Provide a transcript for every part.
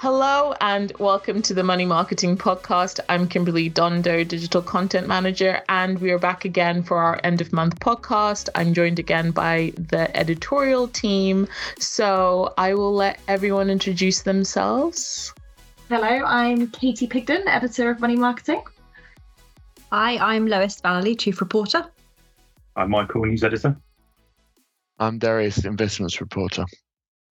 Hello and welcome to the Money Marketing Podcast. I'm Kimberly Dondo, Digital Content Manager, and we are back again for our end of month podcast. I'm joined again by the editorial team. So I will let everyone introduce themselves. Hello, I'm Katie Pigden, editor of Money Marketing. Hi, I'm Lois Vale, chief reporter. I'm Michael, news editor. I'm Darius, investments reporter.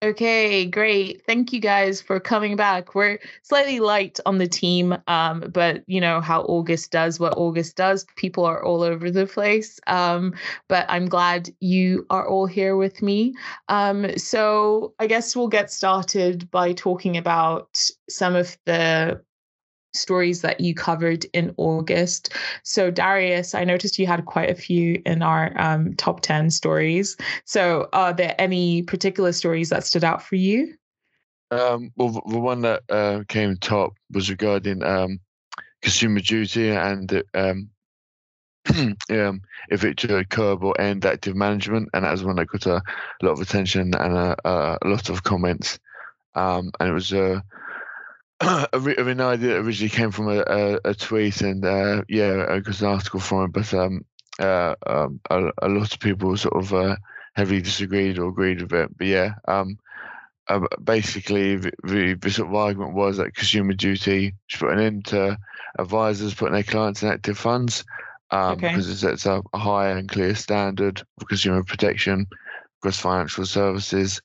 Okay, great. Thank you guys for coming back. We're slightly light on the team, um, but you know how August does what August does. People are all over the place. Um, but I'm glad you are all here with me. Um, so I guess we'll get started by talking about some of the stories that you covered in August. So, Darius, I noticed you had quite a few in our um, top 10 stories. So, are there any particular stories that stood out for you? Um, well, the one that uh, came top was regarding um, consumer duty and um, um, if it should curb or end active management. And that was one that got a, lot of attention and a, a lot of comments. Um, and it was uh, a, an idea that originally came from a, a, a tweet and uh, yeah, got an article from it, but um, uh, um, a, a, lot of people sort of uh, heavily disagreed or agreed with it. But yeah, um, uh, basically the, the, the, sort of argument was that consumer duty should put an end to advisors putting their clients in active funds um, okay. because it sets up a higher and clear standard for consumer protection across financial services.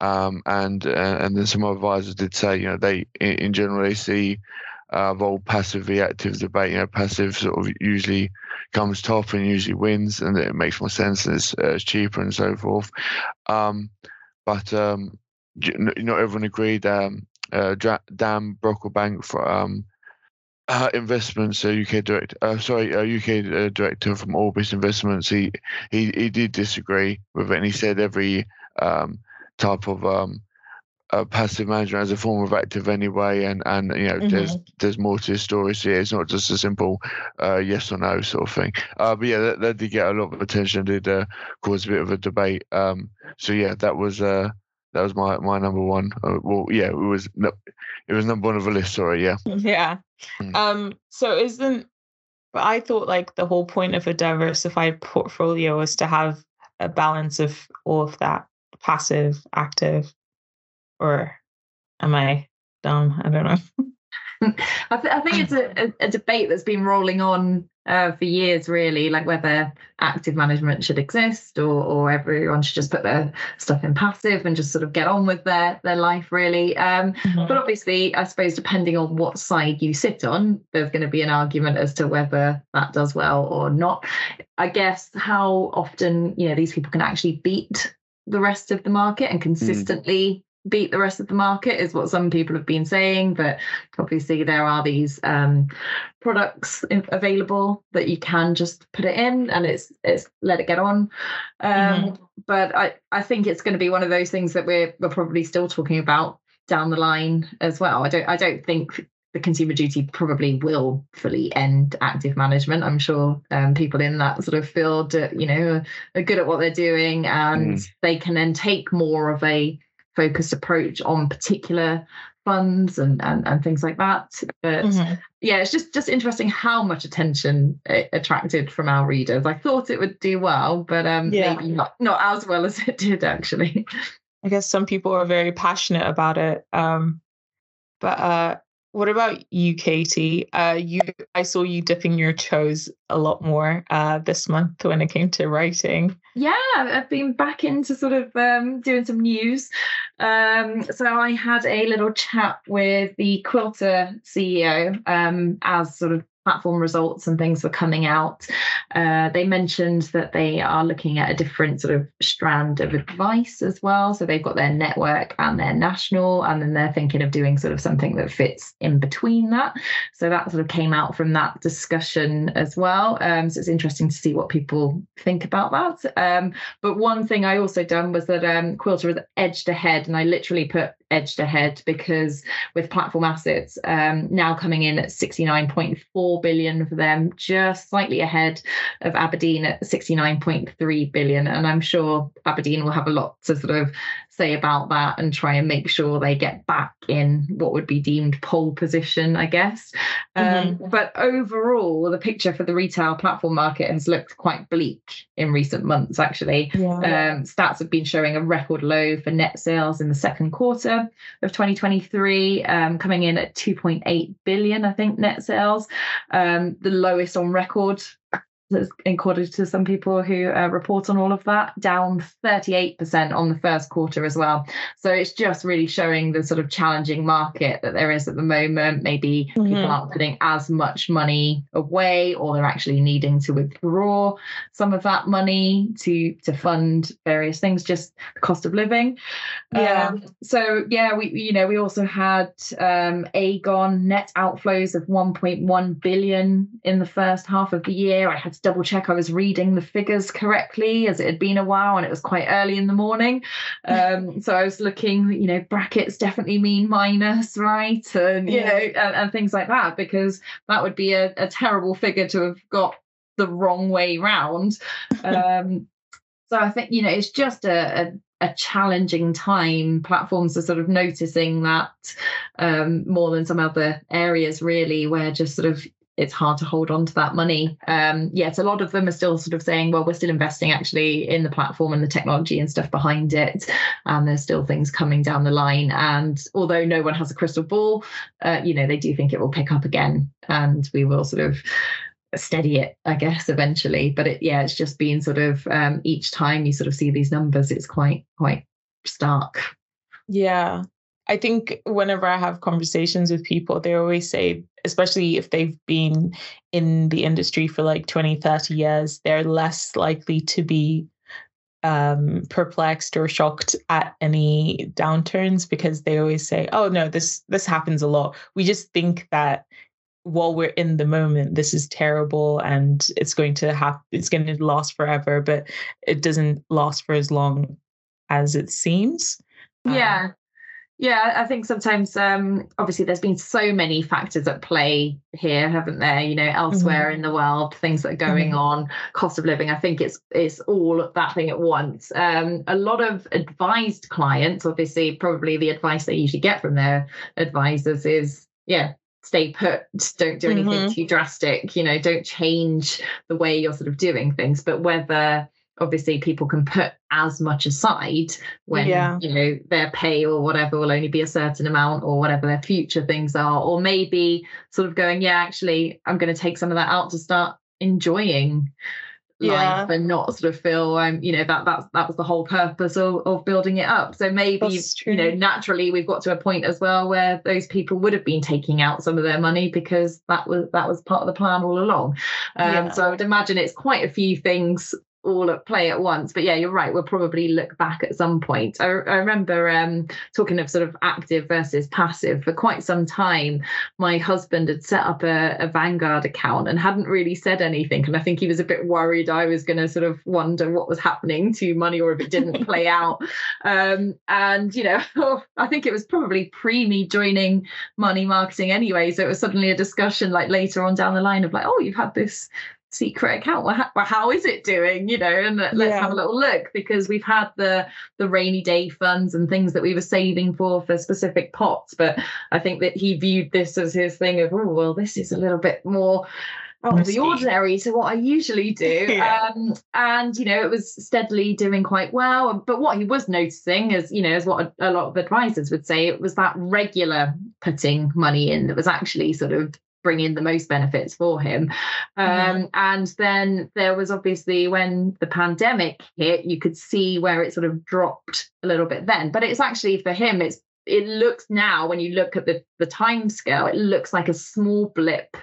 Um, and uh, and then some advisors did say, you know, they in, in general they see uh, the passive v active debate. You know, passive sort of usually comes top and usually wins, and it makes more sense and it's, uh, it's cheaper and so forth. Um, but um, not everyone agreed. Um, uh, Dan Brocklebank for um, uh, investments, uh, UK director, uh, sorry, uh, UK director from Orbis Investments, he, he he did disagree with it, and he said every um, type of um, passive management as a form of active anyway, and and you know mm-hmm. there's there's more to the story. So yeah, it's not just a simple uh, yes or no sort of thing. Uh, but yeah, that, that, did get a lot of attention. Did uh, cause a bit of a debate. Um, so yeah, that was uh, that was my my number one. Uh, well, yeah, it was it was number one of the list. Sorry, yeah. Yeah. Mm. Um. So isn't but I thought like the whole point of a diversified portfolio was to have a balance of all of that passive, active, or am I dumb? I don't know. I, th- I, think it's a, a, debate that's been rolling on uh, for years, really, like whether active management should exist or, or everyone should just put their stuff in passive and just sort of get on with their, their life, really. Um, mm-hmm. But obviously, I suppose depending on what side you sit on, there's going to be an argument as to whether that does well or not. I guess how often, you know, these people can actually beat the rest of the market and hmm. consistently mm. beat the rest of the market is what some people have been saying but obviously there are these um, products available that you can just put it in and it's it's let it get on um, mm-hmm. but i i think it's going to be one of those things that we're we're probably still talking about down the line as well i don't i don't think the consumer duty probably will fully end active management. I'm sure um, people in that sort of field, uh, you know, are good at what they're doing, and mm. they can then take more of a focused approach on particular funds and and, and things like that. But mm-hmm. yeah, it's just just interesting how much attention it attracted from our readers. I thought it would do well, but um, yeah. maybe not not as well as it did actually. I guess some people are very passionate about it. Um, but uh, what about you, Katie? Uh, you, I saw you dipping your toes a lot more uh, this month when it came to writing. Yeah, I've been back into sort of um, doing some news. Um, so I had a little chat with the Quilter CEO um, as sort of platform results and things were coming out, uh, they mentioned that they are looking at a different sort of strand of advice as well. So they've got their network and their national, and then they're thinking of doing sort of something that fits in between that. So that sort of came out from that discussion as well. Um, so it's interesting to see what people think about that. Um, but one thing I also done was that um, Quilter was edged ahead, and I literally put edged ahead because with platform assets um, now coming in at 69.4 64 billion for them, just slightly ahead of Aberdeen at 69.3 billion. And I'm sure Aberdeen will have a lot to sort of say about that and try and make sure they get back in what would be deemed pole position, I guess. Mm-hmm. Um, but overall, the picture for the retail platform market has looked quite bleak in recent months, actually. Yeah. Um, stats have been showing a record low for net sales in the second quarter of 2023, um, coming in at 2.8 billion, I think, net sales, um, the lowest on record according to some people who uh, report on all of that, down 38% on the first quarter as well. So it's just really showing the sort of challenging market that there is at the moment. Maybe mm-hmm. people aren't putting as much money away, or they're actually needing to withdraw some of that money to to fund various things, just the cost of living. Yeah. Um, so yeah, we you know we also had um, Aegon net outflows of 1.1 billion in the first half of the year. I had to double check I was reading the figures correctly as it had been a while and it was quite early in the morning. Um, so I was looking, you know, brackets definitely mean minus, right? And, you yeah. know, and, and, things like that, because that would be a, a terrible figure to have got the wrong way round. Um, so I think, you know, it's just a, a a challenging time. Platforms are sort of noticing that um, more than some other areas, really, where just sort of it's hard to hold on to that money. Um, yes, a lot of them are still sort of saying, well, we're still investing actually in the platform and the technology and stuff behind it. And there's still things coming down the line. And although no one has a crystal ball, uh, you know, they do think it will pick up again and we will sort of steady it, I guess, eventually. But it, yeah, it's just been sort of um, each time you sort of see these numbers, it's quite, quite stark. Yeah. I think whenever I have conversations with people, they always say, especially if they've been in the industry for like 20, 30 years, they're less likely to be um, perplexed or shocked at any downturns because they always say, "Oh no, this this happens a lot." We just think that while we're in the moment, this is terrible and it's going to happen. It's going to last forever, but it doesn't last for as long as it seems. Yeah. Um, yeah, I think sometimes, um, obviously, there's been so many factors at play here, haven't there? You know, elsewhere mm-hmm. in the world, things that are going mm-hmm. on, cost of living. I think it's it's all that thing at once. Um, a lot of advised clients, obviously, probably the advice they usually get from their advisors is, yeah, stay put don't do anything mm-hmm. too drastic you know don't change the way you're sort of doing things but whether obviously people can put as much aside when yeah. you know their pay or whatever will only be a certain amount or whatever their future things are or maybe sort of going yeah actually i'm going to take some of that out to start enjoying yeah. life and not sort of feel um you know that that's that was the whole purpose of, of building it up so maybe you know naturally we've got to a point as well where those people would have been taking out some of their money because that was that was part of the plan all along um yeah. so i would imagine it's quite a few things all at play at once. But yeah, you're right. We'll probably look back at some point. I, I remember um, talking of sort of active versus passive for quite some time. My husband had set up a, a Vanguard account and hadn't really said anything. And I think he was a bit worried I was going to sort of wonder what was happening to money or if it didn't play out. Um, and, you know, I think it was probably pre me joining money marketing anyway. So it was suddenly a discussion like later on down the line of like, oh, you've had this secret account well how, well, how is it doing you know and let's yeah. have a little look because we've had the the rainy day funds and things that we were saving for for specific pots but i think that he viewed this as his thing of oh well this is a little bit more out of the ordinary to what I usually do. yeah. um, and you know, it was steadily doing quite well. But what he was noticing is, you know, is what a, a, lot of advisors would say, it was that regular putting money in that was actually sort of bring in the most benefits for him. Mm-hmm. Um, and then there was obviously when the pandemic hit, you could see where it sort of dropped a little bit then. But it's actually for him, it's it looks now when you look at the the time scale it looks like a small blip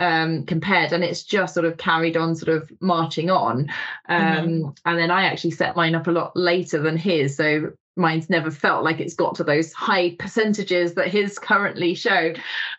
um, compared and it's just sort of carried on sort of marching on um, mm-hmm. and then i actually set mine up a lot later than his so mine's never felt like it's got to those high percentages that his currently show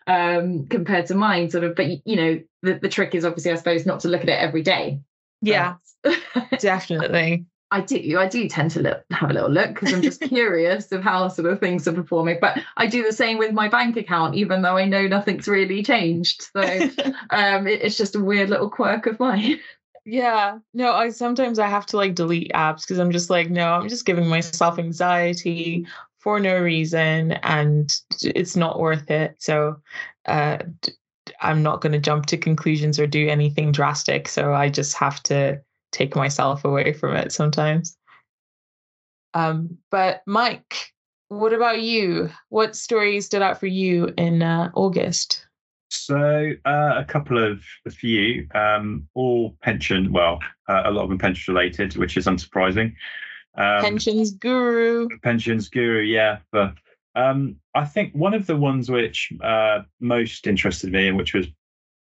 um, compared to mine sort of but you know the, the trick is obviously i suppose not to look at it every day yeah definitely I do. I do tend to look, have a little look because I'm just curious of how sort of things are performing. But I do the same with my bank account, even though I know nothing's really changed. So um, it, it's just a weird little quirk of mine. Yeah. No, I sometimes I have to like delete apps because I'm just like, no, I'm just giving myself anxiety for no reason and it's not worth it. So uh I'm not going to jump to conclusions or do anything drastic. So I just have to take myself away from it sometimes. Um, but Mike, what about you? What story stood out for you in uh, August? So uh, a couple of a few, um, all pension. Well, uh, a lot of them pension related, which is unsurprising. Um, pensions guru. Pensions guru, yeah. But um, I think one of the ones which uh, most interested me, and which was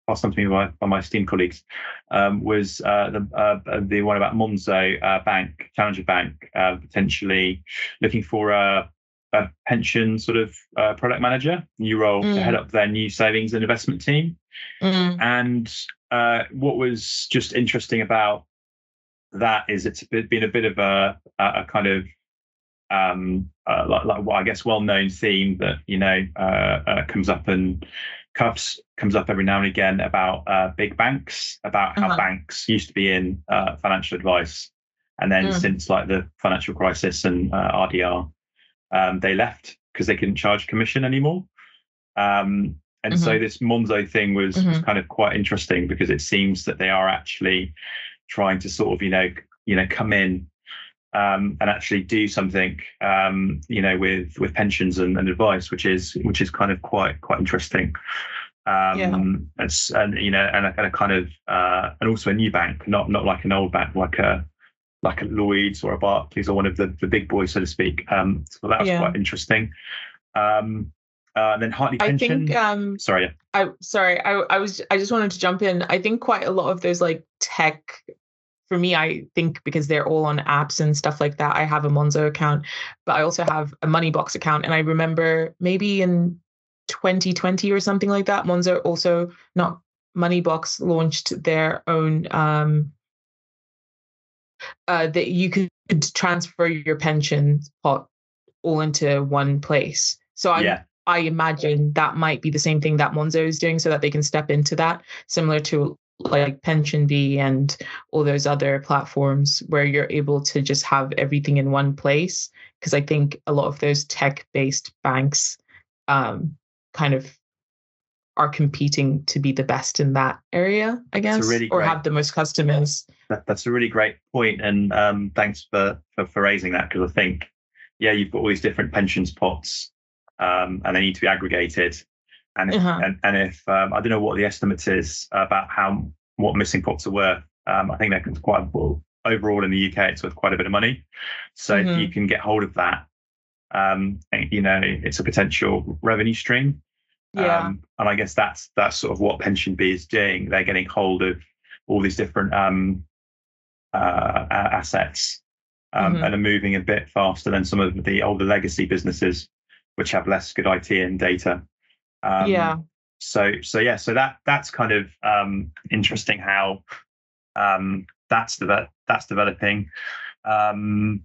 passed on to me by, by my esteemed colleagues, um, was uh, the uh, the one about Monzo uh, Bank, Challenger Bank, uh, potentially looking for a a pension sort of uh, product manager, new role mm. to head mm. up their new savings and investment team. Mm. And uh, what was just interesting about that is it's been a bit of a, a kind of um, uh, like, like well, I guess well-known theme that you know uh, uh, comes up and comes comes up every now and again about uh, big banks, about how uh-huh. banks used to be in financial advice, and then mm. since like the financial crisis and RDR, um, they left because they couldn't charge commission anymore. Um, and mm-hmm. so this Monzo thing was, mm-hmm. was kind of quite interesting because it seems that they are actually trying to sort of, you know, you know, come in um, and actually do something, um, you know, with with pensions and, and, advice, which is which is kind of quite quite interesting. Um, yeah. and, and you know, and a, and a kind of uh, and also a new bank, not not like an old bank, like a like a Lloyd's or a Barclays or one of the, the big boys, so to speak. Um, so that was yeah. quite interesting. Um, uh, and then Hartley Pension. I think. Um, sorry. I sorry. I I was. I just wanted to jump in. I think quite a lot of those like tech. For me, I think because they're all on apps and stuff like that. I have a Monzo account, but I also have a Moneybox account, and I remember maybe in 2020 or something like that, Monzo also not Moneybox launched their own um uh, that you could transfer your pension pot all into one place. So I yeah. I imagine that might be the same thing that Monzo is doing, so that they can step into that, similar to like PensionBee and all those other platforms where you're able to just have everything in one place. Because I think a lot of those tech-based banks um, kind of are competing to be the best in that area, I guess, really or have the most customers. That, that's a really great point, and um, thanks for, for, for raising that because I think, yeah, you've got all these different pensions pots, um, and they need to be aggregated. And if, uh-huh. and, and if um, I don't know what the estimate is about how what missing pots are worth, um, I think they're quite well, overall in the UK, it's worth quite a bit of money. So mm-hmm. if you can get hold of that, um, you know, it's a potential revenue stream. Yeah. Um, and I guess that's that's sort of what PensionBee is doing. They're getting hold of all these different um, uh, assets um, mm-hmm. and are moving a bit faster than some of the older legacy businesses, which have less good IT and data. Um, yeah. So so yeah, so that that's kind of um, interesting how um, that's develop, that's developing. Um,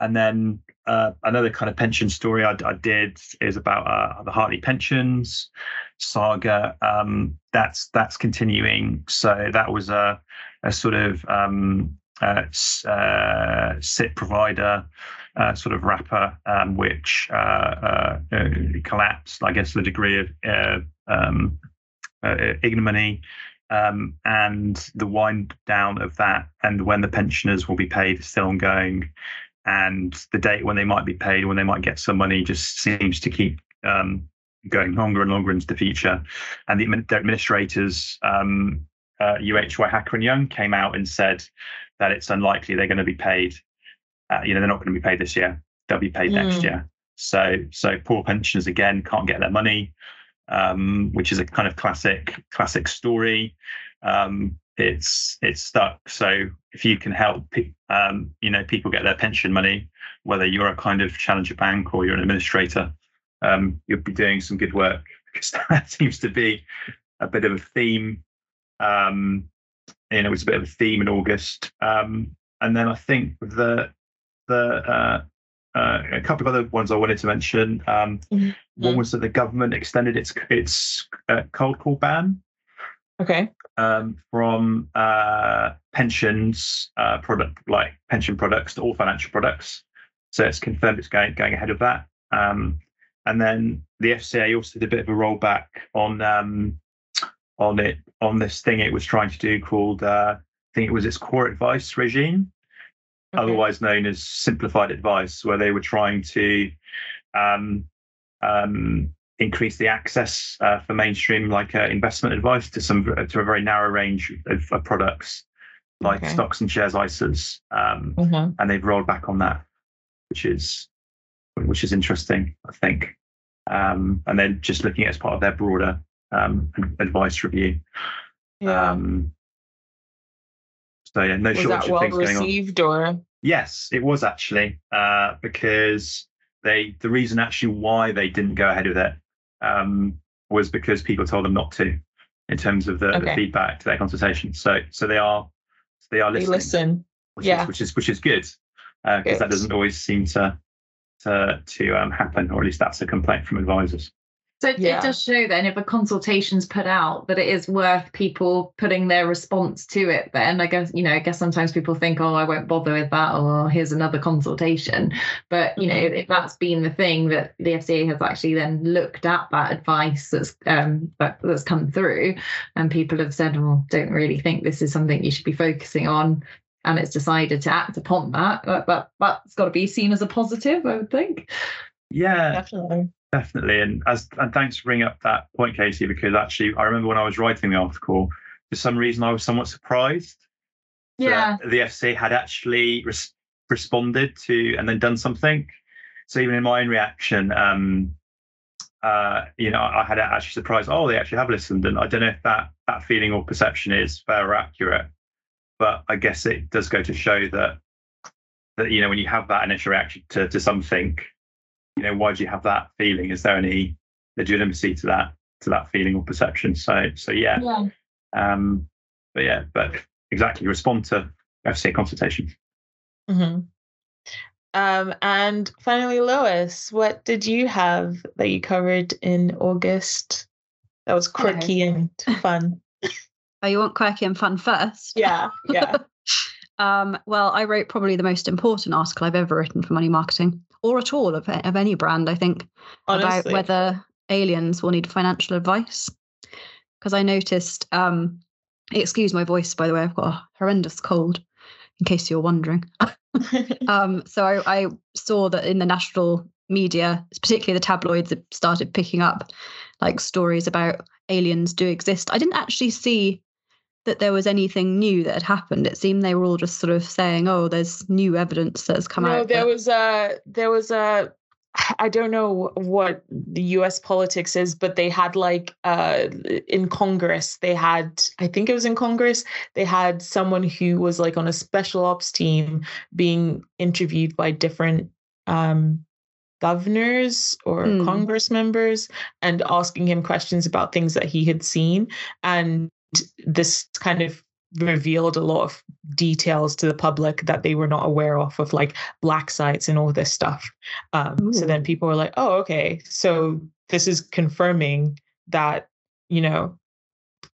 and then uh, another kind of pension story I, I did is about uh, the Hartley pensions saga. Um, that's that's continuing. So that was a, a sort of um, uh, uh SIPP provider uh, sort of wrapper, um, which collapsed. I guess the degree of um, ignominy. Um, and the wind down of that, and when the pensioners will be paid, is still ongoing and the date when they might be paid, when they might get some money, just seems to keep um, going longer and longer into the future. And the, the administrators, um, uh, UHY Hacker and Young, came out and said that it's unlikely they're going to be paid. Uh, you know, they're not going to be paid this year. They'll be paid mm. next year. So, so poor pensioners again can't get their money, um, which is a kind of classic, classic story. Um, it's it's stuck. So if you can help, um, you know, people get their pension money, whether you're a kind of challenger bank or you're an administrator, um, you'll be doing some good work because that seems to be a bit of a theme. Um, you know, it's a bit of a theme in August. Um, and then I think the the uh, uh, a couple of other ones I wanted to mention. Um, Mhm. One was that the government extended its its uh, cold call ban Okay. Um, from uh, pensions uh, product like pension products to all financial products. So it's confirmed it's going going ahead of that. Um, and then the FCA also did a bit of a rollback on um, on it on this thing it was trying to do called uh, I think it was its core advice regime, Okay. otherwise known as simplified advice, where they were trying to um, um, increase the access uh, for mainstream like uh, investment advice to some to a very narrow range of, of products like Okay. stocks and shares ISAs, um, Mhm. and they've rolled back on that, which is which is interesting, I think. Um, and then just looking at it as part of their broader um, advice review. Yeah. Um, so yeah, no was shortage that of well things going on. received or? Yes, it was actually uh, because they the reason actually why they didn't go ahead with it um, was because people told them not to in terms of the, the feedback to their consultation. So so they are they are listening. They listen. which yeah. is which is which is good because Good. that doesn't always seem to to to um, happen, or at least that's a complaint from advisors. So it, Yeah. it does show then if a consultation's put out that it is worth people putting their response to it. Then I guess you know I guess sometimes people think oh I won't bother with that or here's another consultation. But you know Mhm. if that's been the thing that the FCA has actually then looked at that advice that's um that, that's come through and people have said well don't really think this is something you should be focusing on and it's decided to act upon that that, that that's got to be seen as a positive I would think. Yeah, Definitely. Definitely, and as and thanks for bringing up that point, Casey, because actually I remember when I was writing the article, for some reason I was somewhat surprised Yeah. that the FCA had actually res- responded to and then done something. So even in my own reaction, um, uh, you know, I had actually surprised. Oh, they actually have listened, and I don't know if that that feeling or perception is fair or accurate, but I guess it does go to show that that you know when you have that initial reaction to to something, you know, why do you have that feeling? Is there any legitimacy to that to that feeling or perception? So so yeah, Yeah. um, but yeah, but exactly respond to FCA consultation. hmm Um, and finally, Lois, what did you have that you covered in August that was quirky and fun? Oh, you want quirky and fun first? Yeah, yeah. Um, well, I wrote probably the most important article I've ever written for money marketing, or at all of, of any brand, I think, about whether aliens will need financial advice. Because I noticed, um, excuse my voice, by the way, I've got a horrendous cold, in case you're wondering. um, so I, I saw that in the national media, particularly the tabloids, started picking up like stories about aliens do exist. I didn't actually see that there was anything new that had happened. It seemed they were all just sort of saying, "Oh, there's new evidence that's come no, out." there but- was a there was a I don't know what the US politics is, but they had like uh in Congress, they had I think it was in Congress, they had someone who was like on a special ops team being interviewed by different um governors or Hmm. congress members and asking him questions about things that he had seen and this kind of revealed a lot of details to the public that they were not aware of of like black sites and all this stuff. Um, so then people were like oh okay. So this is confirming that you know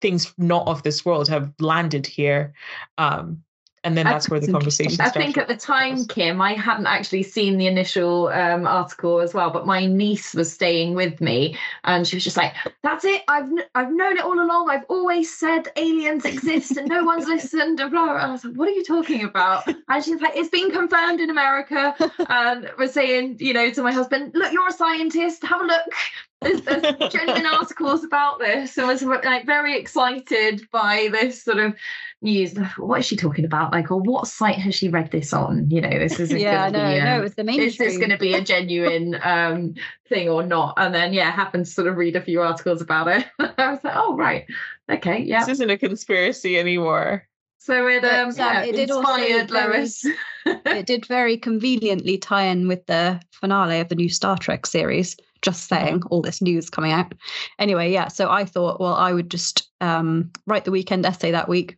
things not of this world have landed here. Um, and then I that's where the conversation I think at the time, Kim, I hadn't actually seen the initial um, article as well, but my niece was staying with me, and she was just like, "That's it. I've I've known it all along. I've always said aliens exist, and no one's listened." And blah, blah. I was like, "What are you talking about?" And she's like, "It's been confirmed in America." And we're saying, you know, to my husband, "Look, you're a scientist. Have a look." There's, there's genuine articles about this. I was like very excited by this sort of news. What is she talking about? Like, or what site has she read this on? You know, this is yeah, know. be, no, um, it was the is this going to be a genuine um, thing or not? And then, yeah, happened to sort of read a few articles about it. I was like, oh, right. Okay. Yeah. this isn't a conspiracy anymore So it, um, um, yeah, it did inspired very- Lois. it did very conveniently tie in with the finale of the new Star Trek series. Just saying, all this news coming out. Anyway, yeah. So I thought, well, I would just um, write the weekend essay that week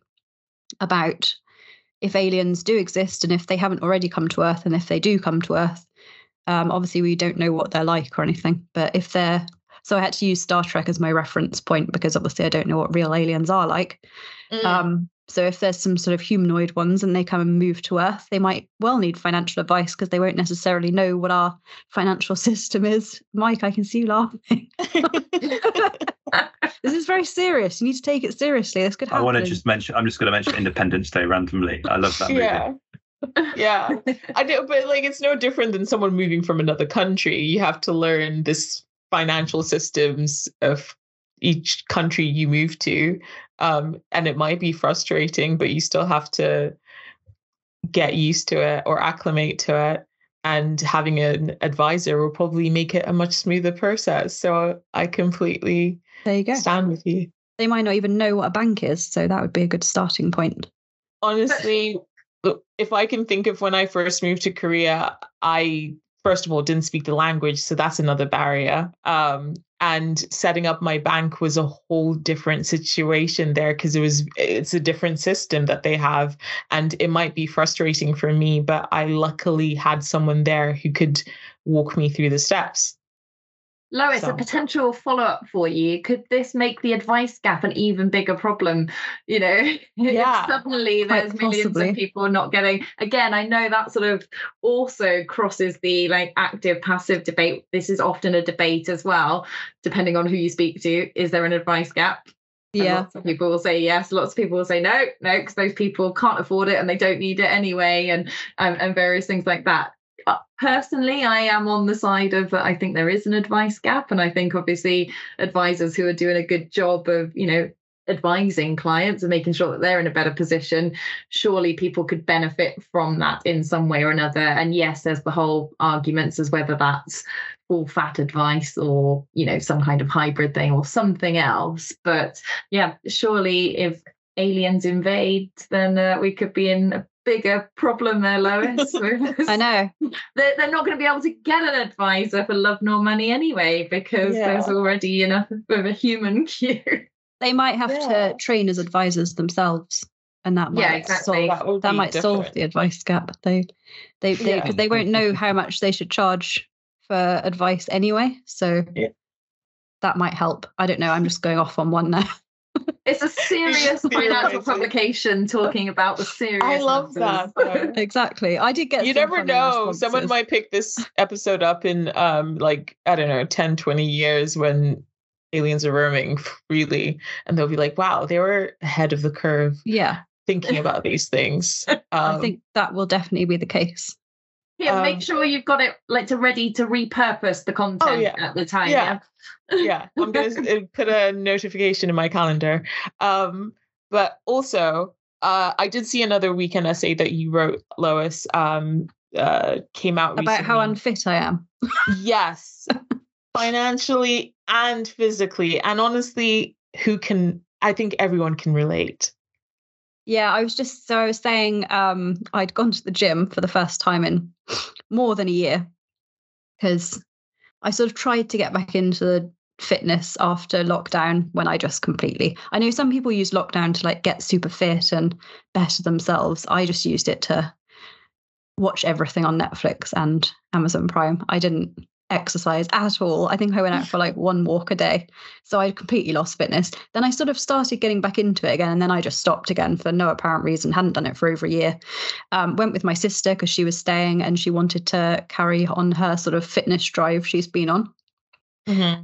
about if aliens do exist and if they haven't already come to Earth and if they do come to Earth, um, obviously we don't know what they're like or anything. But if they're so I had to use Star Trek as my reference point because obviously I don't know what real aliens are like. Mm. Um, so if there's some sort of humanoid ones and they come and move to Earth, they might well need financial advice because they won't necessarily know what our financial system is. Mike, I can see you laughing. this is very serious. You need to take it seriously. This could happen. I want to just mention. I'm just going to mention Independence Day randomly. I love that movie. yeah. yeah. I do, but like it's no different than someone moving from another country. You have to learn this financial systems of each country you move to. Um, and it might be frustrating, but you still have to get used to it or acclimate to it. And having an advisor will probably make it a much smoother process. So I completely there you go. stand with you. They might not even know what a bank is, so that would be a good starting point. honestly if i can think of when i first moved to korea i first of all didn't speak the language so that's another barrier um, and setting up my bank was a whole different situation there because it was it's a different system that they have and it might be frustrating for me but i luckily had someone there who could walk me through the steps Lois, a potential follow up for you. Could this make the advice gap an even bigger problem? You know, if Yeah, suddenly there's millions possibly. of people not getting. Again, I know that sort of also crosses the like active passive debate. This is often a debate as well, depending on who you speak to. Is there an advice gap? And Yeah. lots of people will say yes. Lots of people will say no, no, because those people can't afford it and they don't need it anyway, and and, and various things like that. Uh, Personally, I am on the side of I think there is an advice gap, and I think obviously advisors who are doing a good job of you know advising clients and making sure that they're in a better position surely people could benefit from that in some way or another. And yes there's the whole arguments as whether that's full fat advice or you know some kind of hybrid thing or something else. But yeah surely if aliens invade then uh, we could be in a bigger problem there lois I know. they're, they're not going to be able to get an advisor for love nor money anyway because Yeah. there's already enough of a human queue They might have Yeah. to train as advisors themselves, and that might Yeah, exactly. solve that, would that be might solve the advice gap. They they they, Yeah. they won't know how much they should charge for advice anyway. So Yeah. that might help. I don't know. I'm just going off on one now. It's a serious financial publication talking about the serious. I love that. exactly. I did get you some never know someone might pick this episode up in um like i don't know 10 20 years when aliens are roaming freely and they'll be like wow they were ahead of the curve Yeah, thinking about these things um, I think that will definitely be the case. Yeah, Um, make sure you've got it like to ready to repurpose the content yeah. at the time. Yeah. Yeah. yeah i'm gonna uh, put a notification in my calendar um but also uh i did see another weekend essay that you wrote lois um uh came out About how unfit I am. yes financially and physically and honestly who can i think everyone can relate Yeah, I was just so I was saying um I'd gone to the gym for the first time in more than a year because I sort of tried to get back into the fitness after lockdown when I just completely I know some people use lockdown to like get super fit and better themselves. I just used it to watch everything on Netflix and Amazon Prime. I didn't exercise at all. I think I went out for like one walk a day. So I completely lost fitness. Then I sort of started getting back into it again, and then I just stopped again for no apparent reason. Hadn't done it for over a year. Um, went with my sister because she was staying and she wanted to carry on her sort of fitness drive she's been on.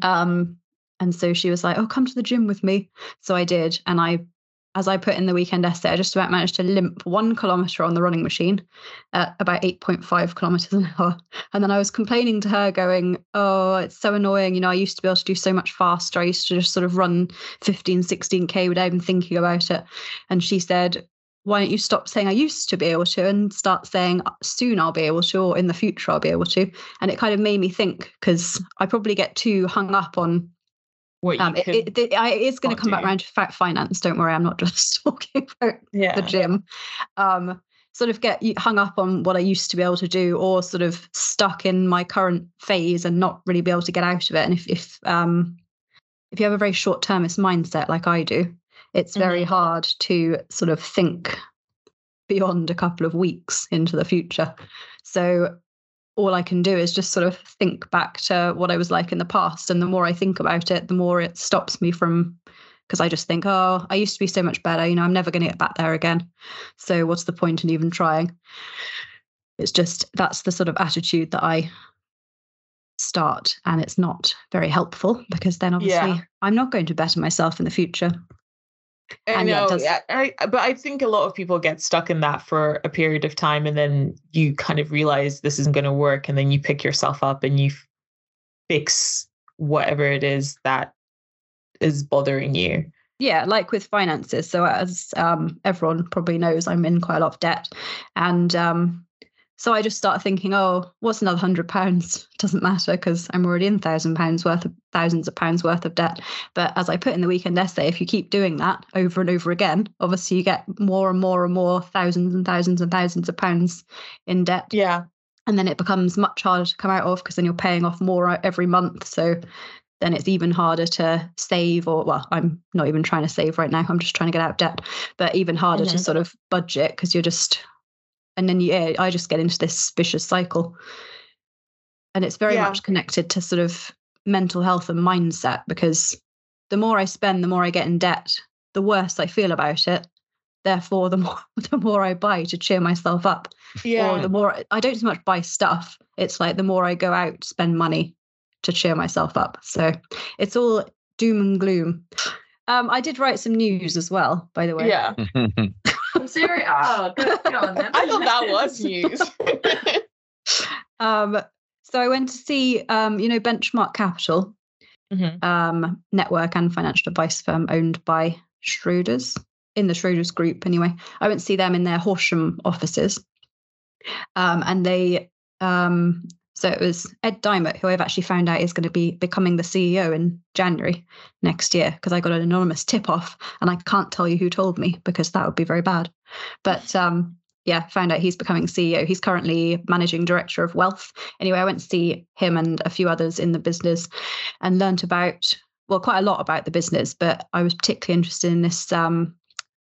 Um, and so she was like, "Oh, come to the gym with me." So I did, and I, as I put in the weekend essay, I just about managed to limp one kilometer on the running machine at about eight point five kilometers an hour. And then I was complaining to her, going, "Oh, it's so annoying. You know, I used to be able to do so much faster. I used to just sort of run 15, 16 k without even thinking about it." And she said. Why don't you stop saying I used to be able to and start saying soon I'll be able to or in the future I'll be able to? And it kind of made me think because I probably get too hung up on what um, it, it, it, it's going to come back around to finance. Don't worry, I'm not just talking about yeah the gym. Um, sort of get hung up on what I used to be able to do, or sort of stuck in my current phase and not really be able to get out of it. And if if um, if you have a very short termist mindset like I do, it's very Mhm. hard to sort of think beyond a couple of weeks into the future. So all I can do is just sort of think back to what I was like in the past. And the more I think about it, the more it stops me from because I just think, oh, I used to be so much better. You know, I'm never going to get back there again. So what's the point in even trying? It's just that's the sort of attitude that I start. And it's not very helpful because then obviously Yeah. I'm not going to better myself in the future. I And yeah, it know, yeah, I, but I think a lot of people get stuck in that for a period of time, and then you kind of realize this isn't going to work, and then you pick yourself up and you fix whatever it is that is bothering you. Yeah, like with finances. So as um, everyone probably knows, I'm in quite a lot of debt, and um, so I just start thinking, oh, what's another hundred pounds? Doesn't matter because I'm already in thousand pounds worth of thousands of pounds worth of debt. But as I put in the weekend essay, if you keep doing that over and over again, obviously you get more and more and more thousands and thousands and thousands of pounds in debt Yeah, and then it becomes much harder to come out of because then you're paying off more every month so then it's even harder to save or well i'm not even trying to save right now i'm just trying to get out of debt but even harder to Mhm. sort of budget because you're just and then yeah i just get into this vicious cycle and it's very Yeah. much connected to sort of mental health and mindset because the more i spend the more i get in debt the worse i feel about it therefore the more the more i buy to cheer myself up yeah, or the more I don't so much buy stuff. It's like the more I go out, spend money to cheer myself up. So it's all doom and gloom. Um, I did write some news as well, by the way. yeah. I'm serious. Oh, go, go on then. I thought that was news. Um, so I went to see, um, you know, Benchmark Capital, Mhm. um, network and financial advice firm owned by Schroders in the Schroders group. Anyway, I went to see them in their Horsham offices, um, and they. Um, so it was Ed Dymott, who I've actually found out is going to be becoming the CEO in January next year because I got an anonymous tip off, and I can't tell you who told me because that would be very bad. But um, yeah, found out he's becoming CEO. He's currently managing director of wealth. Anyway, I went to see him and a few others in the business and learnt about, well, quite a lot about the business, but I was particularly interested in this. Um,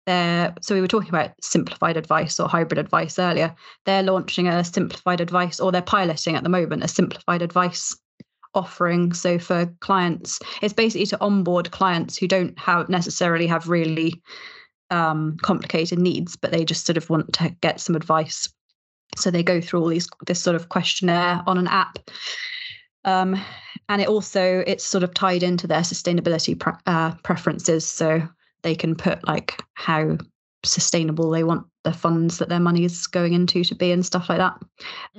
their, so we were talking about simplified advice or hybrid advice earlier. They're launching a simplified advice, or they're piloting at the moment a simplified advice offering. So for clients, it's basically to onboard clients who don't have necessarily have really um, complicated needs, but they just sort of want to get some advice. So they go through all these this sort of questionnaire on an app, um, and it also it's sort of tied into their sustainability pre- uh, preferences. So they can put like how sustainable they want the funds that their money is going into to be and stuff like that.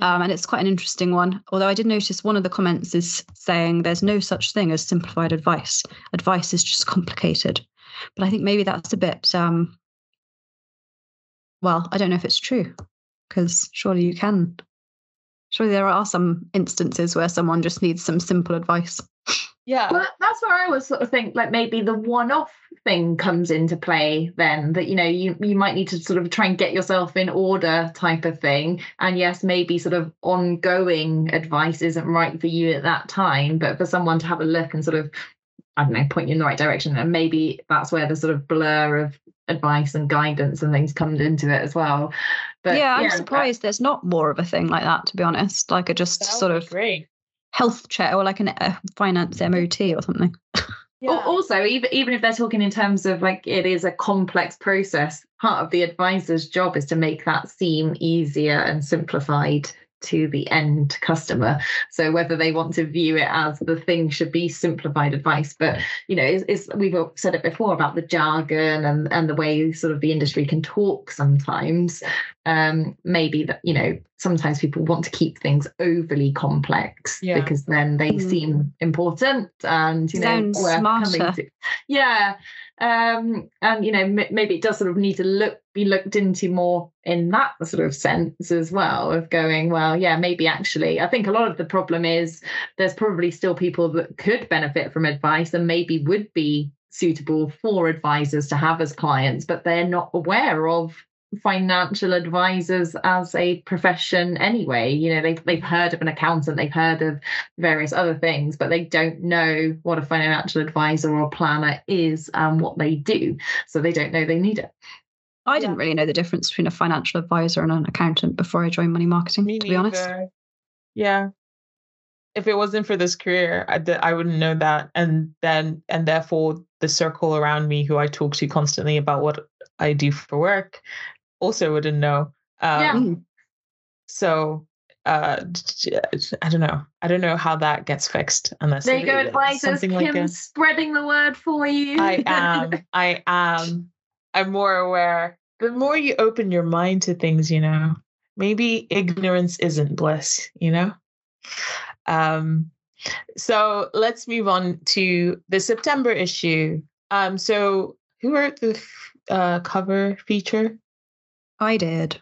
Um, and it's quite an interesting one. Although I did notice one of the comments is saying there's no such thing as simplified advice. Advice is just complicated. But I think maybe that's a bit. Um, well, I don't know if it's true because surely you can. Surely there are some instances where someone just needs some simple advice. yeah. Well, that's where I was sort of think like maybe the one-off thing comes into play then that you know you you might need to sort of try and get yourself in order type of thing and yes maybe sort of ongoing advice isn't right for you at that time but for someone to have a look and sort of I don't know point you in the right direction and maybe that's where the sort of blur of advice and guidance and things comes into it as well but yeah, I'm that- surprised there's not more of a thing like that, to be honest. Like a just sort of great. Health check or like an a finance MOT or something. Al- Also, even even if they're talking in terms of like it is a complex process, part of the advisor's job is to make that seem easier and simplified to the end customer. So whether they want to view it as the thing should be simplified advice, but you know, is, is we've all said it before about the jargon and and the way sort of the industry can talk sometimes. Um, maybe that you know sometimes people want to keep things overly complex Yeah. because then they Mm. seem important and you know Sounds worth coming smarter. to. Yeah, um, and you know m- maybe it does sort of need to look be looked into more in that sort of sense as well of going well yeah maybe actually I think a lot of the problem is there's probably still people that could benefit from advice and maybe would be suitable for advisors to have as clients but they're not aware of financial advisors as a profession anyway you know they've, they've heard of an accountant they've heard of various other things but they don't know what a financial advisor or planner is and what they do so they don't know they need it I didn't really know the difference between a financial advisor and an accountant before I joined money marketing, Me to be honest. neither. Yeah. If it wasn't for this career, I, I wouldn't know that. And then, and therefore, the circle around me who I talk to constantly about what I do for work also wouldn't know. Um, Yeah. So, uh, I don't know. I don't know how that gets fixed unless it- go, it- advisors. something like Kim a- spreading the word for you. I am. I am. I'm more aware. The more you open your mind to things, you know, maybe ignorance isn't bliss, you know? Um, so let's move on to the September issue. Um, so who wrote the f- uh, cover feature? I did.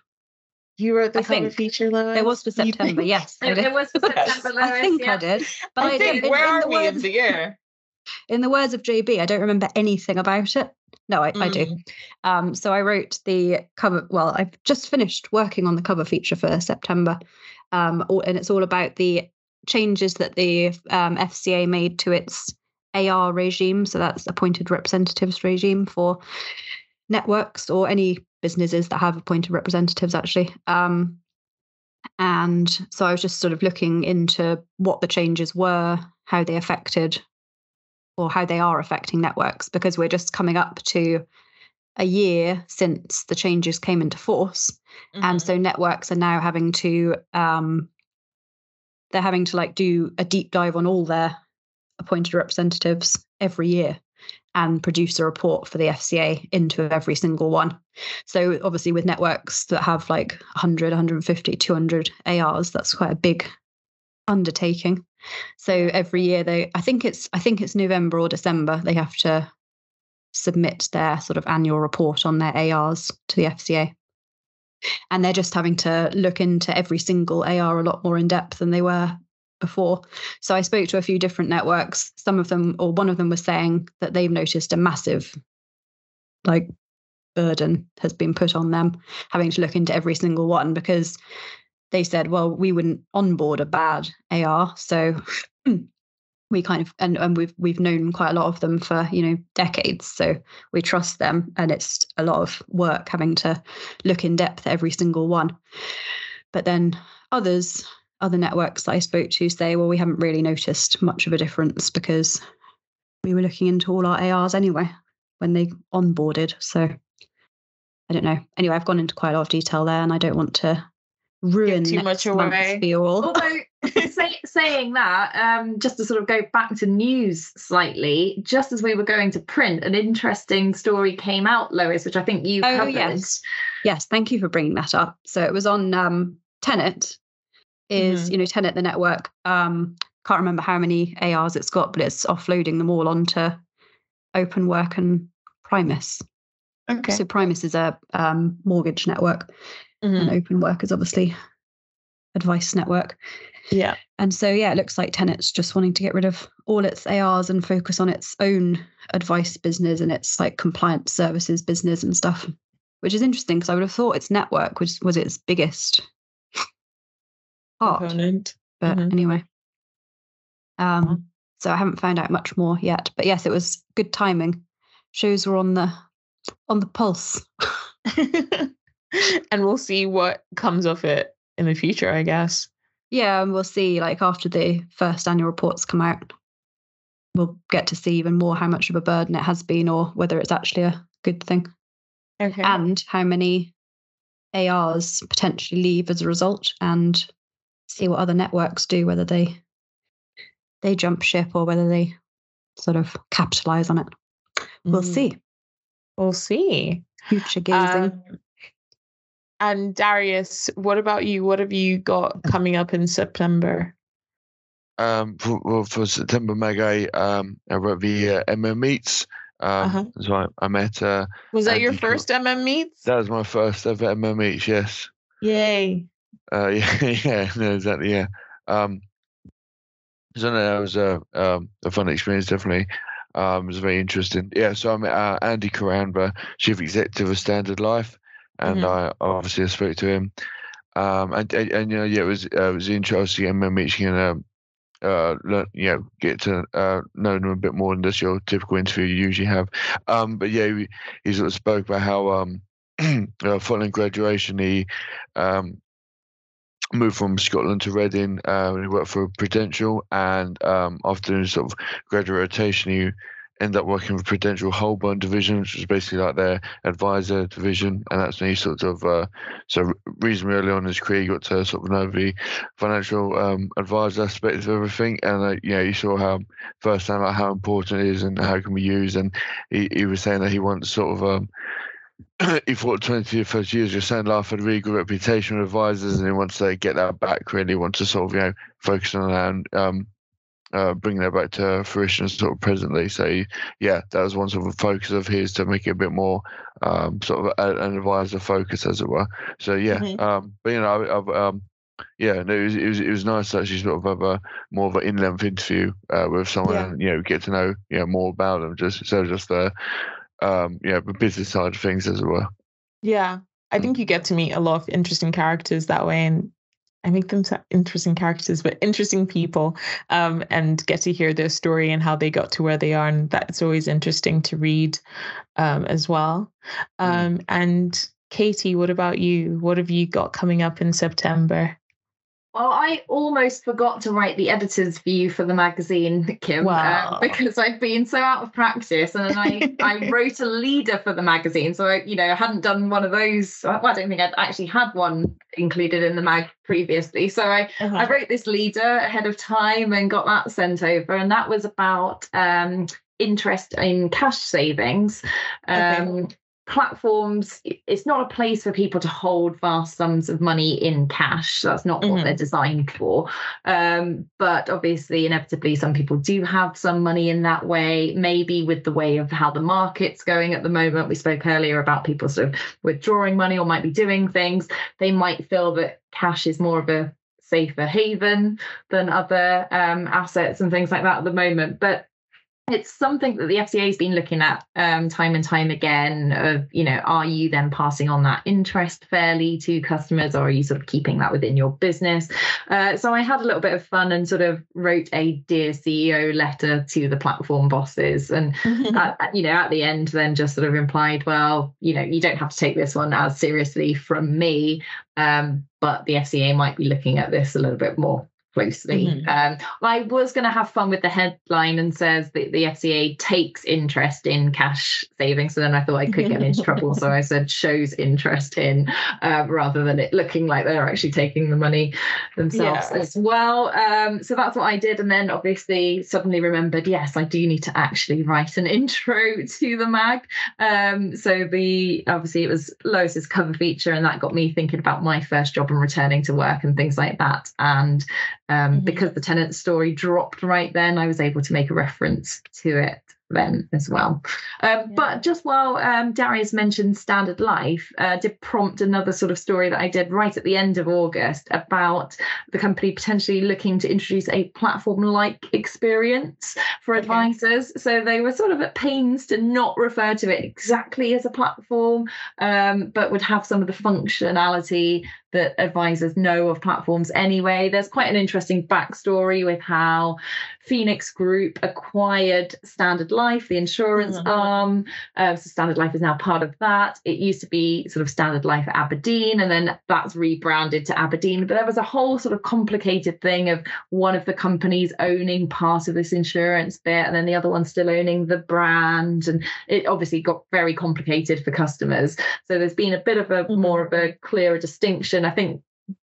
You wrote the I cover feature, Lois? It was for September, yes. I It, it was for September, I Lois, think yeah. I did. But I I, think, don't, where in, in are the we in words, the year? in the words of JB, I don't remember anything about it. No, I, I do. Mm. Um, so I wrote the cover. Well, I've just finished working on the cover feature for September, um, and it's all about the changes that the um, FCA made to its AR regime. So that's appointed representatives regime for networks or any businesses that have appointed representatives, actually. Um, and so I was just sort of looking into what the changes were, how they affected or how they are affecting networks because we're just coming up to a year since the changes came into force and Mhm. so networks are now having to um they're having to like do a deep dive on all their appointed representatives every year and produce a report for the FCA into every single one. So obviously with networks that have like 100, 150, 200 ARs, that's quite a big undertaking. So every year they I think it's I think it's November or December they have to submit their sort of annual report on their ARs to the FCA. And they're just having to look into every single AR a lot more in depth than they were before. So I spoke to a few different networks. Some of them, or one of them, was saying that they've noticed a massive, like, burden has been put on them, having to look into every single one because they said, well, we wouldn't onboard a bad AR, so we kind of and, and we've we've known quite a lot of them for you know decades so we trust them and it's a lot of work having to look in depth every single one but then others other networks that i spoke to say well we haven't really noticed much of a difference because we were looking into all our ars anyway when they onboarded so i don't know anyway i've gone into quite a lot of detail there and i don't want to ruin too next much month away. for you Although say, saying that, um, just to sort of go back to news slightly, just as we were going to print, an interesting story came out, Lois, which I think you Oh, covered. yes. Yes, thank you for bringing that up. So it was on um, Tenet, is Mhm. you know Tenet the network. Um, can't remember how many ARs it's got, but it's offloading them all onto OpenWork and Primus. Okay. So Primus is a um, mortgage network, Mhm. and OpenWork is obviously advice network. Yeah. And so yeah, it looks like Tenet's just wanting to get rid of all its ARs and focus on its own advice business and its like compliance services business and stuff, which is interesting because I would have thought its network was was its biggest part. Component. But Mhm. anyway. Uh-huh. Um so I haven't found out much more yet. But yes, it was good timing. Shows were on the on the pulse. and we'll see what comes of it in the future, I guess. Yeah, and we'll see like after the first annual reports come out. We'll get to see even more how much of a burden it has been or whether it's actually a good thing. Okay. and how many ARs potentially leave as a result, and see what other networks do, whether they they jump ship or whether they sort of capitalize on it. We'll Mm, see. We'll see. Future gazing. Um, and Darius, what about you? What have you got coming up in September? Um, for, well, for September Mag 8, um, I wrote the uh, MM meets. Um, Uh-huh. So I, I met. Uh, Was that And your you got- first MM meets? that was my first ever MM meets. Yes. Yay. Uh, yeah, yeah, no, exactly, yeah. Um, so no, that was a um, a fun experience, definitely. Um, it was very interesting. Yeah, so I met uh, Andy Caramba, chief executive of Standard Life, and Mhm. I obviously I spoke to him. Um, and, and, and you know, yeah, it was uh, it was interesting and meeting and um, uh, learn, you know, get to uh, know them a bit more than just your typical interview you usually have. Um, but yeah, he, he sort of spoke about how um uh, following graduation, he um, moved from Scotland to Reading. Uh, he worked for Prudential, and um, after doing sort of graduate rotation, he ended up working for Prudential Holborn division, which was basically like their advisor division, and that's when he sort of uh, so reasonably early on in his career, he got to sort of know the financial um, advisor aspect of everything, and uh, you know, you saw how firsthand like how important it is and how it can be used, and he, he was saying that he wants sort of um, he fought 20 first years, you're saying Life had a really good reputation with advisors, and he wants to get that back. Really wants to sort of you know focus on that and um, uh, bringing that back to fruition sort of presently. So yeah, that was one sort of focus of his to make it a bit more um, sort of an advisor focus, as it were. So yeah, mm-hmm. um, but you know, I, I, um, yeah, no, it was, it was it was nice to actually sort of have a more of an in-length interview uh, with someone, yeah. and you know, get to know you know more about them, just so just the um, yeah, the business side of things, as it were. Yeah, I mm. think you get to meet a lot of interesting characters that way, and I make them interesting characters, but interesting people, um, and get to hear their story and how they got to where they are, and that's always interesting to read, um, as well. Mm. Um, and Katie, what about you? What have you got coming up in September? Well, I almost forgot to write the editor's view for the magazine, Kim, uh, wow. uh, because I've been so out of practice. And I, I wrote a leader for the magazine. So, I, you know, I hadn't done one of those. Well, I don't think I'd actually had one included in the mag previously. So I, uh-huh. I wrote this leader ahead of time and got that sent over. And that was about um, interest in cash savings. Um, okay platforms it's not a place for people to hold vast sums of money in cash. That's not what mm-hmm. they're designed for. Um, but obviously inevitably some people do have some money in that way. Maybe with the way of how the market's going at the moment we spoke earlier about people sort of withdrawing money or might be doing things they might feel that cash is more of a safer haven than other um, assets and things like that at the moment. But it's something that the FCA has been looking at um, time and time again of, you know, are you then passing on that interest fairly to customers or are you sort of keeping that within your business? Uh, so I had a little bit of fun and sort of wrote a Dear CEO letter to the platform bosses. And, at, you know, at the end, then just sort of implied, well, you know, you don't have to take this one as seriously from me, um, but the FCA might be looking at this a little bit more closely. Mm-hmm. Um, I was going to have fun with the headline and says that the FCA takes interest in cash savings. So then I thought I could get into trouble. So I said shows interest in uh, rather than it looking like they're actually taking the money themselves yeah. as well. Um, so that's what I did. And then obviously suddenly remembered, yes, I do need to actually write an intro to the mag. Um, so the obviously it was Lois's cover feature and that got me thinking about my first job and returning to work and things like that. And um, mm-hmm. Because the Tenet story dropped right then, I was able to make a reference to it then as well. Um, yeah. But just while um, Darius mentioned Standard Life, uh, did prompt another sort of story that I did right at the end of August about the company potentially looking to introduce a platform like experience for okay. advisors. So they were sort of at pains to not refer to it exactly as a platform, um, but would have some of the functionality that advisors know of platforms anyway. There's quite an interesting backstory with how Phoenix Group acquired Standard Life, the insurance mm-hmm. arm. Uh, so Standard Life is now part of that. It used to be sort of Standard Life Aberdeen, and then that's rebranded to Aberdeen. But there was a whole sort of complicated thing of one of the companies owning part of this insurance bit, and then the other one still owning the brand. And it obviously got very complicated for customers. So there's been a bit of a mm-hmm. more of a clearer distinction. I think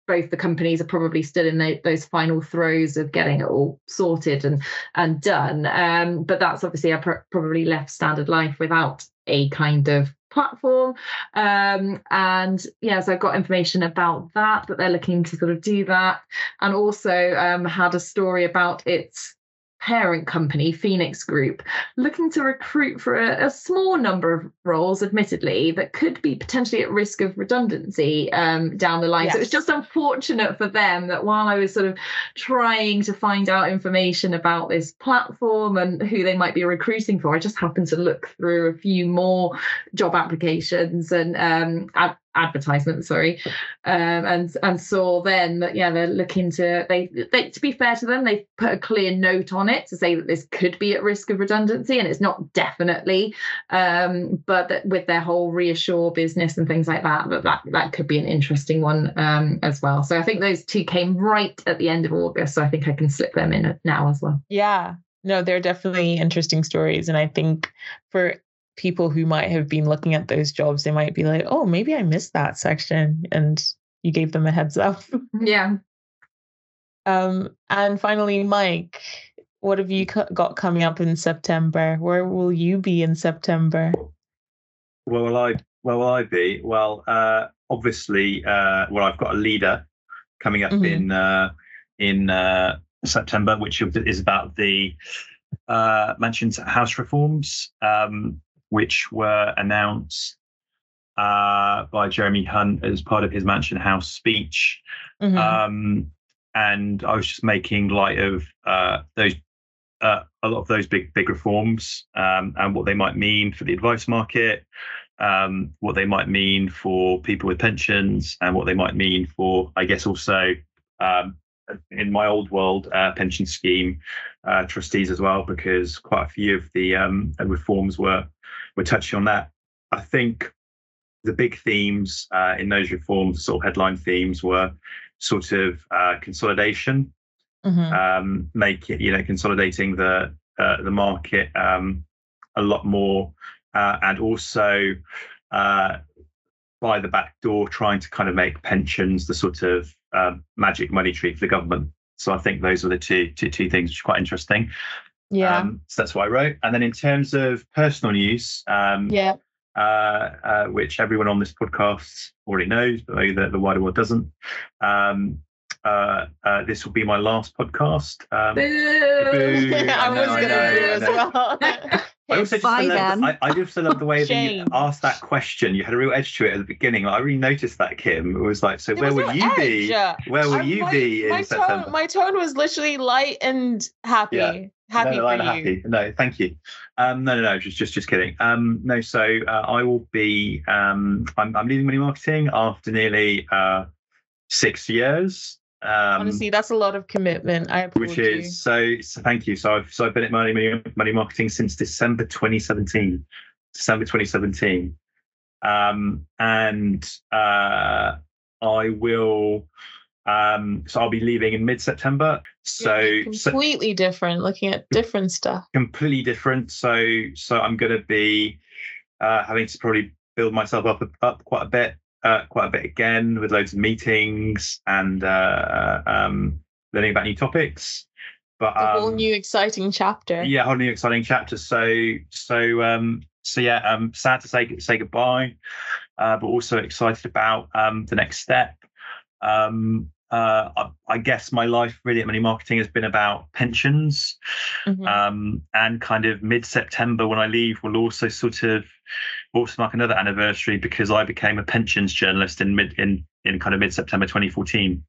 both the companies are probably still in the, those final throes of getting it all sorted and and done. Um, but that's obviously I pr- probably left Standard Life without a kind of platform. Um, and yeah, so I've got information about that that they're looking to sort of do that, and also um, had a story about its parent company, Phoenix Group, looking to recruit for a, a, small number of roles, admittedly, that could be potentially at risk of redundancy um, down the line. Yes. So it's just unfortunate for them that while I was sort of trying to find out information about this platform and who they might be recruiting for, I just happened to look through a few more job applications and um, advertisement, sorry, um, and and saw then that yeah they're looking to they, they to be fair to them they've put a clear note on it to say that this could be at risk of redundancy and it's not definitely, um, but that with their whole reassure business and things like that that that, that could be an interesting one um, as well. So I think those two came right at the end of August, so I think I can slip them in now as well. Yeah, no, they're definitely interesting stories. And I think for people who might have been looking at those jobs, they might be like, oh, maybe I missed that section. And you gave them a heads up. Yeah. Um, and finally, Mike, what have you got coming up in September? Where will you be in September? Where will I? Where will I be? Well, uh, obviously, uh, well, I've got a leader coming up mm-hmm. in uh, in uh, September, which is about the uh, Mansion House reforms, um, which were announced uh, by Jeremy Hunt as part of his Mansion House speech. Mm-hmm. Um, and I was just making light of uh, those uh, a lot of those big big reforms um, and what they might mean for the advice market, um, what they might mean for people with pensions, and what they might mean for, I guess, also um, in my old world uh, pension scheme uh, trustees as well, because quite a few of the um, reforms were were touching on that. I think the big themes uh, in those reforms, sort of headline themes, were sort of uh, consolidation, mm-hmm. um, make it you know consolidating the uh, the market um, a lot more, uh, and also by the back door trying to kind of make pensions the sort of um, magic money tree for the government. So I think those are the two, two, two things which are quite interesting. Yeah. Um, so that's what I wrote. And then in terms of personal news, um, yeah. Uh, uh, which everyone on this podcast already knows, but maybe the, the wider world doesn't. Um, uh, uh, this will be my last podcast. Um, boo. Boo. I, was going to do as well. I also just Bye, love, I, I just love the way that you asked that question. You had a real edge to it at the beginning. I really noticed that, Kim. It was like, so where will you edge. be? Where will I, you my, be in my September? Tone, my tone was literally light and happy. Yeah. Happy no, no, for you. Happy. No, thank you. Um, no, no, no, just, just, just kidding. Um, no, so uh, I will be. Um, I'm, I'm leaving money marketing after nearly uh, six years. Um, Honestly, that's a lot of commitment. I which is you. so, so. Thank you. So I've so I've been at money, money money marketing since December 2017. December 2017, um, and uh, I will. Um, so I'll be leaving in mid September. So yeah, completely so, different. Looking at different stuff. Completely different. So so I'm going to be uh, having to probably build myself up up quite a bit uh, quite a bit again with loads of meetings and uh, um, learning about new topics. But um, a whole um, new exciting chapter. Yeah, a whole new exciting chapter. So so um, so yeah, um, sad to say say goodbye, uh, but also excited about um, the next step. Um, uh, I, I, guess my life really at money marketing has been about pensions, mm-hmm. um, and kind of mid September when I leave will also sort of also mark another anniversary because I became a pensions journalist in mid in in kind of mid September 2014.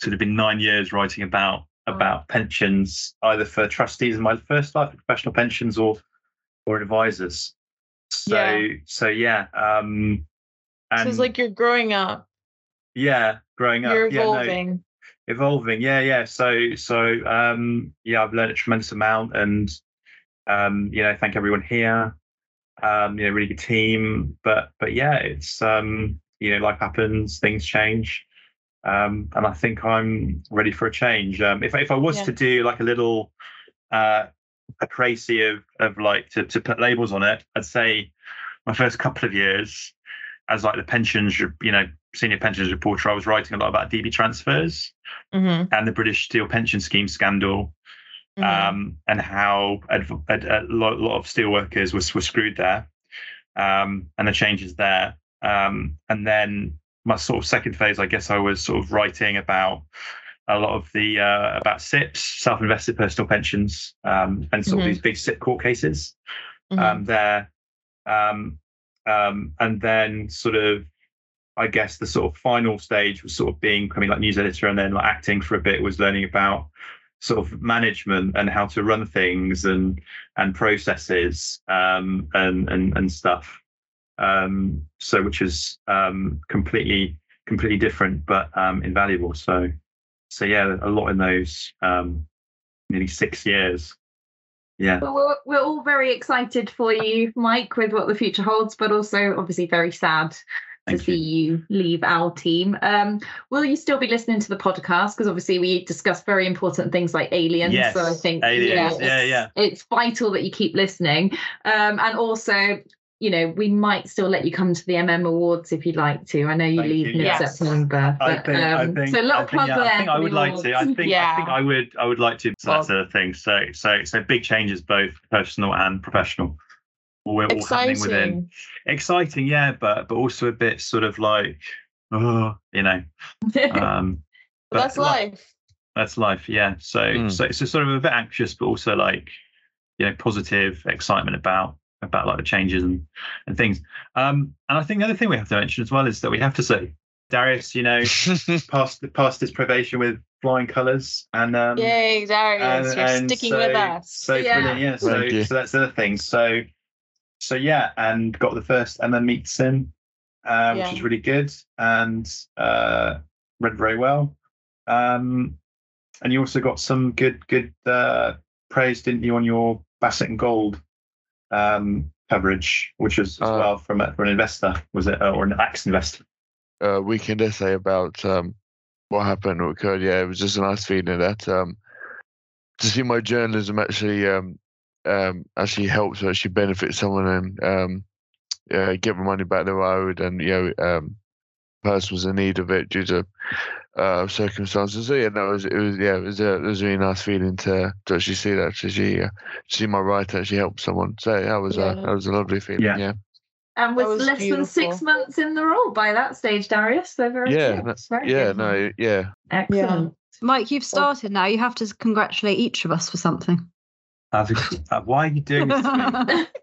So it'd been nine years writing about about pensions, either for trustees in my first life, professional pensions, or or advisors. So yeah. so yeah. Um, and so it's like you're growing up. Yeah, growing up. You're evolving. Yeah, no, evolving. Yeah, yeah. So so um, yeah, I've learned a tremendous amount, and um, you know, thank everyone here. Um, you know, really good team. But but yeah, it's um, you know, life happens, things change. Um, and I think I'm ready for a change. Um, if if I was yeah. to do like a little uh, a crazy of of like to to put labels on it, I'd say my first couple of years as like the pensions, you know, senior pensions reporter, I was writing a lot about DB transfers mm-hmm. and the British Steel Pension Scheme scandal, mm-hmm. um, and how a, a, a, lot, of steel workers were, were screwed there, um, and the changes there. Um, and then my sort of second phase, I guess, I was sort of writing about a lot of the uh, about SIPPs, self-invested personal pensions, um, and sort mm-hmm. of these big SIPP court cases mm-hmm. um, there. Um, um, and then sort of I guess the sort of final stage was sort of being becoming like news editor and then like acting for a bit was learning about sort of management and how to run things and and processes um, and and and stuff. Um, so which is um, completely completely different, but um, invaluable. So so yeah, a lot in those um, nearly six years. Yeah. Well, we're, we're all very excited for you, Mike, with what the future holds, but also obviously very sad to Thank see you. you leave our team. Um, will you still be listening to the podcast? Because obviously we discuss very important things like aliens. Yes, so I think aliens. yeah, Yeah, it's, yeah. it's vital that you keep listening. Um, and also, you know, we might still let you come to the MM Awards if you'd like to. I know you Thank leave you, mid yes. September. I but, think, I um, think, so a little I think, plug yeah, there. I think I would the like to. I awards. think, I think I would, I would like to. So that's Well- the thing. So, so, so big changes, both personal and professional. We're all happening within. Exciting. Exciting, yeah, but but also a bit sort of like, oh, you know, um, But that's but like- life. that's life, yeah. So, Mm. so it's sort of a bit anxious, but also like, you know, positive excitement about about like the changes and and things. Um, and I think the other thing we have to mention as well is that we have to say, Darius, you know, passed passed his probation with flying colours, and um, Yay, Darius, you're sticking so, with us. So Yeah. brilliant, yeah. So so that's the other thing. So so yeah, and got the first and then meet sim, uh, Yeah. which is really good and uh, read very well. Um, and you also got some good good uh, praise, didn't you, on your Basset and Gold um, coverage, which was as Uh, well from a, from an investor, was it, uh, or an ex investor? uh, weekend essay about um, what happened, what occurred. Yeah, it was just a nice feeling that um, to see my journalism actually um, actually helps or actually benefit someone and um, uh, get my money back the road, and you know, um, person was in need of it due to uh, circumstances. So yeah, that was it was yeah, it was a it was a really nice feeling to to actually see that to see uh, see my write actually help someone. So that was Yeah. a that was a lovely feeling. Yeah. yeah. and That was, was less than six months in the role by that stage, Darius. So very Yeah, good. no- Very Yeah, good. no, yeah. Excellent. Mike, you've started now. You have to congratulate each of us for something. Uh, why are you doing this?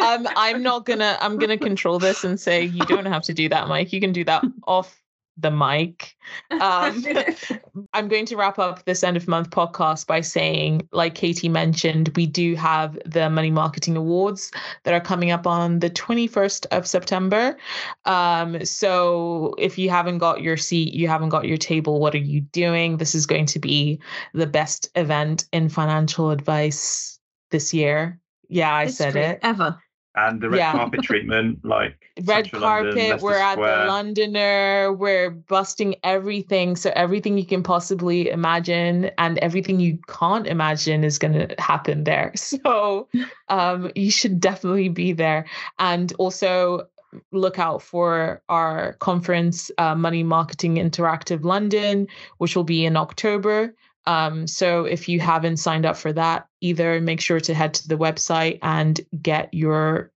Um, I'm not gonna. I'm gonna control this and say you don't have to do that, Mike. You can do that off the mic. Um, I'm going to wrap up this end of month podcast by saying, like Katie mentioned, we do have the Money Marketing Awards that are coming up on the 21st of September. Um, so if you haven't got your seat, you haven't got your table, what are you doing? This is going to be the best event in financial advice this year. Yeah, I said it. Ever. And the red Yeah. carpet treatment, like red Central carpet London, we're at the londoner we're busting everything. So everything you can possibly imagine and everything you can't imagine is going to happen there. So um you should definitely be there. And also look out for our conference uh, money marketing interactive london which will be in october um, so if you haven't signed up for that either make sure to head to the website and get your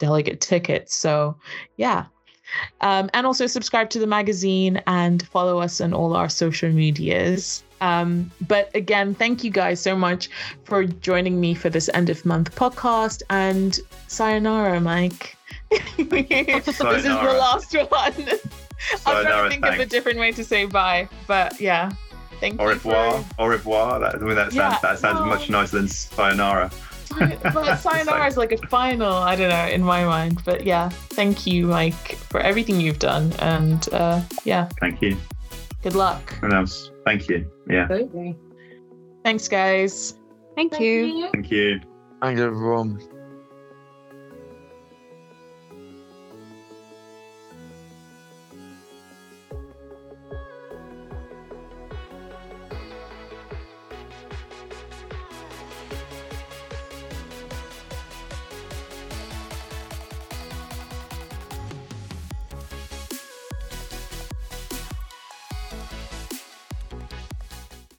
delegate tickets. So, yeah. Um, and also subscribe to the magazine and follow us on all our social medias. Um, but again, thank you guys so much for joining me for this end of month podcast. And sayonara, Mike. this is the last one. I'm trying to think of a different way to say bye. But yeah, thank Au you. revoir, For... au revoir. That, I mean, that sounds Yeah, that sounds no. much nicer than sayonara. but sayonara is like a final, I don't know, in my mind. But yeah, thank you, Mike, for everything you've done. And uh, yeah, Thank you. good luck. And else, thank you. Yeah, Absolutely. Thanks, guys. Thank you. thank you. Thank you, everyone.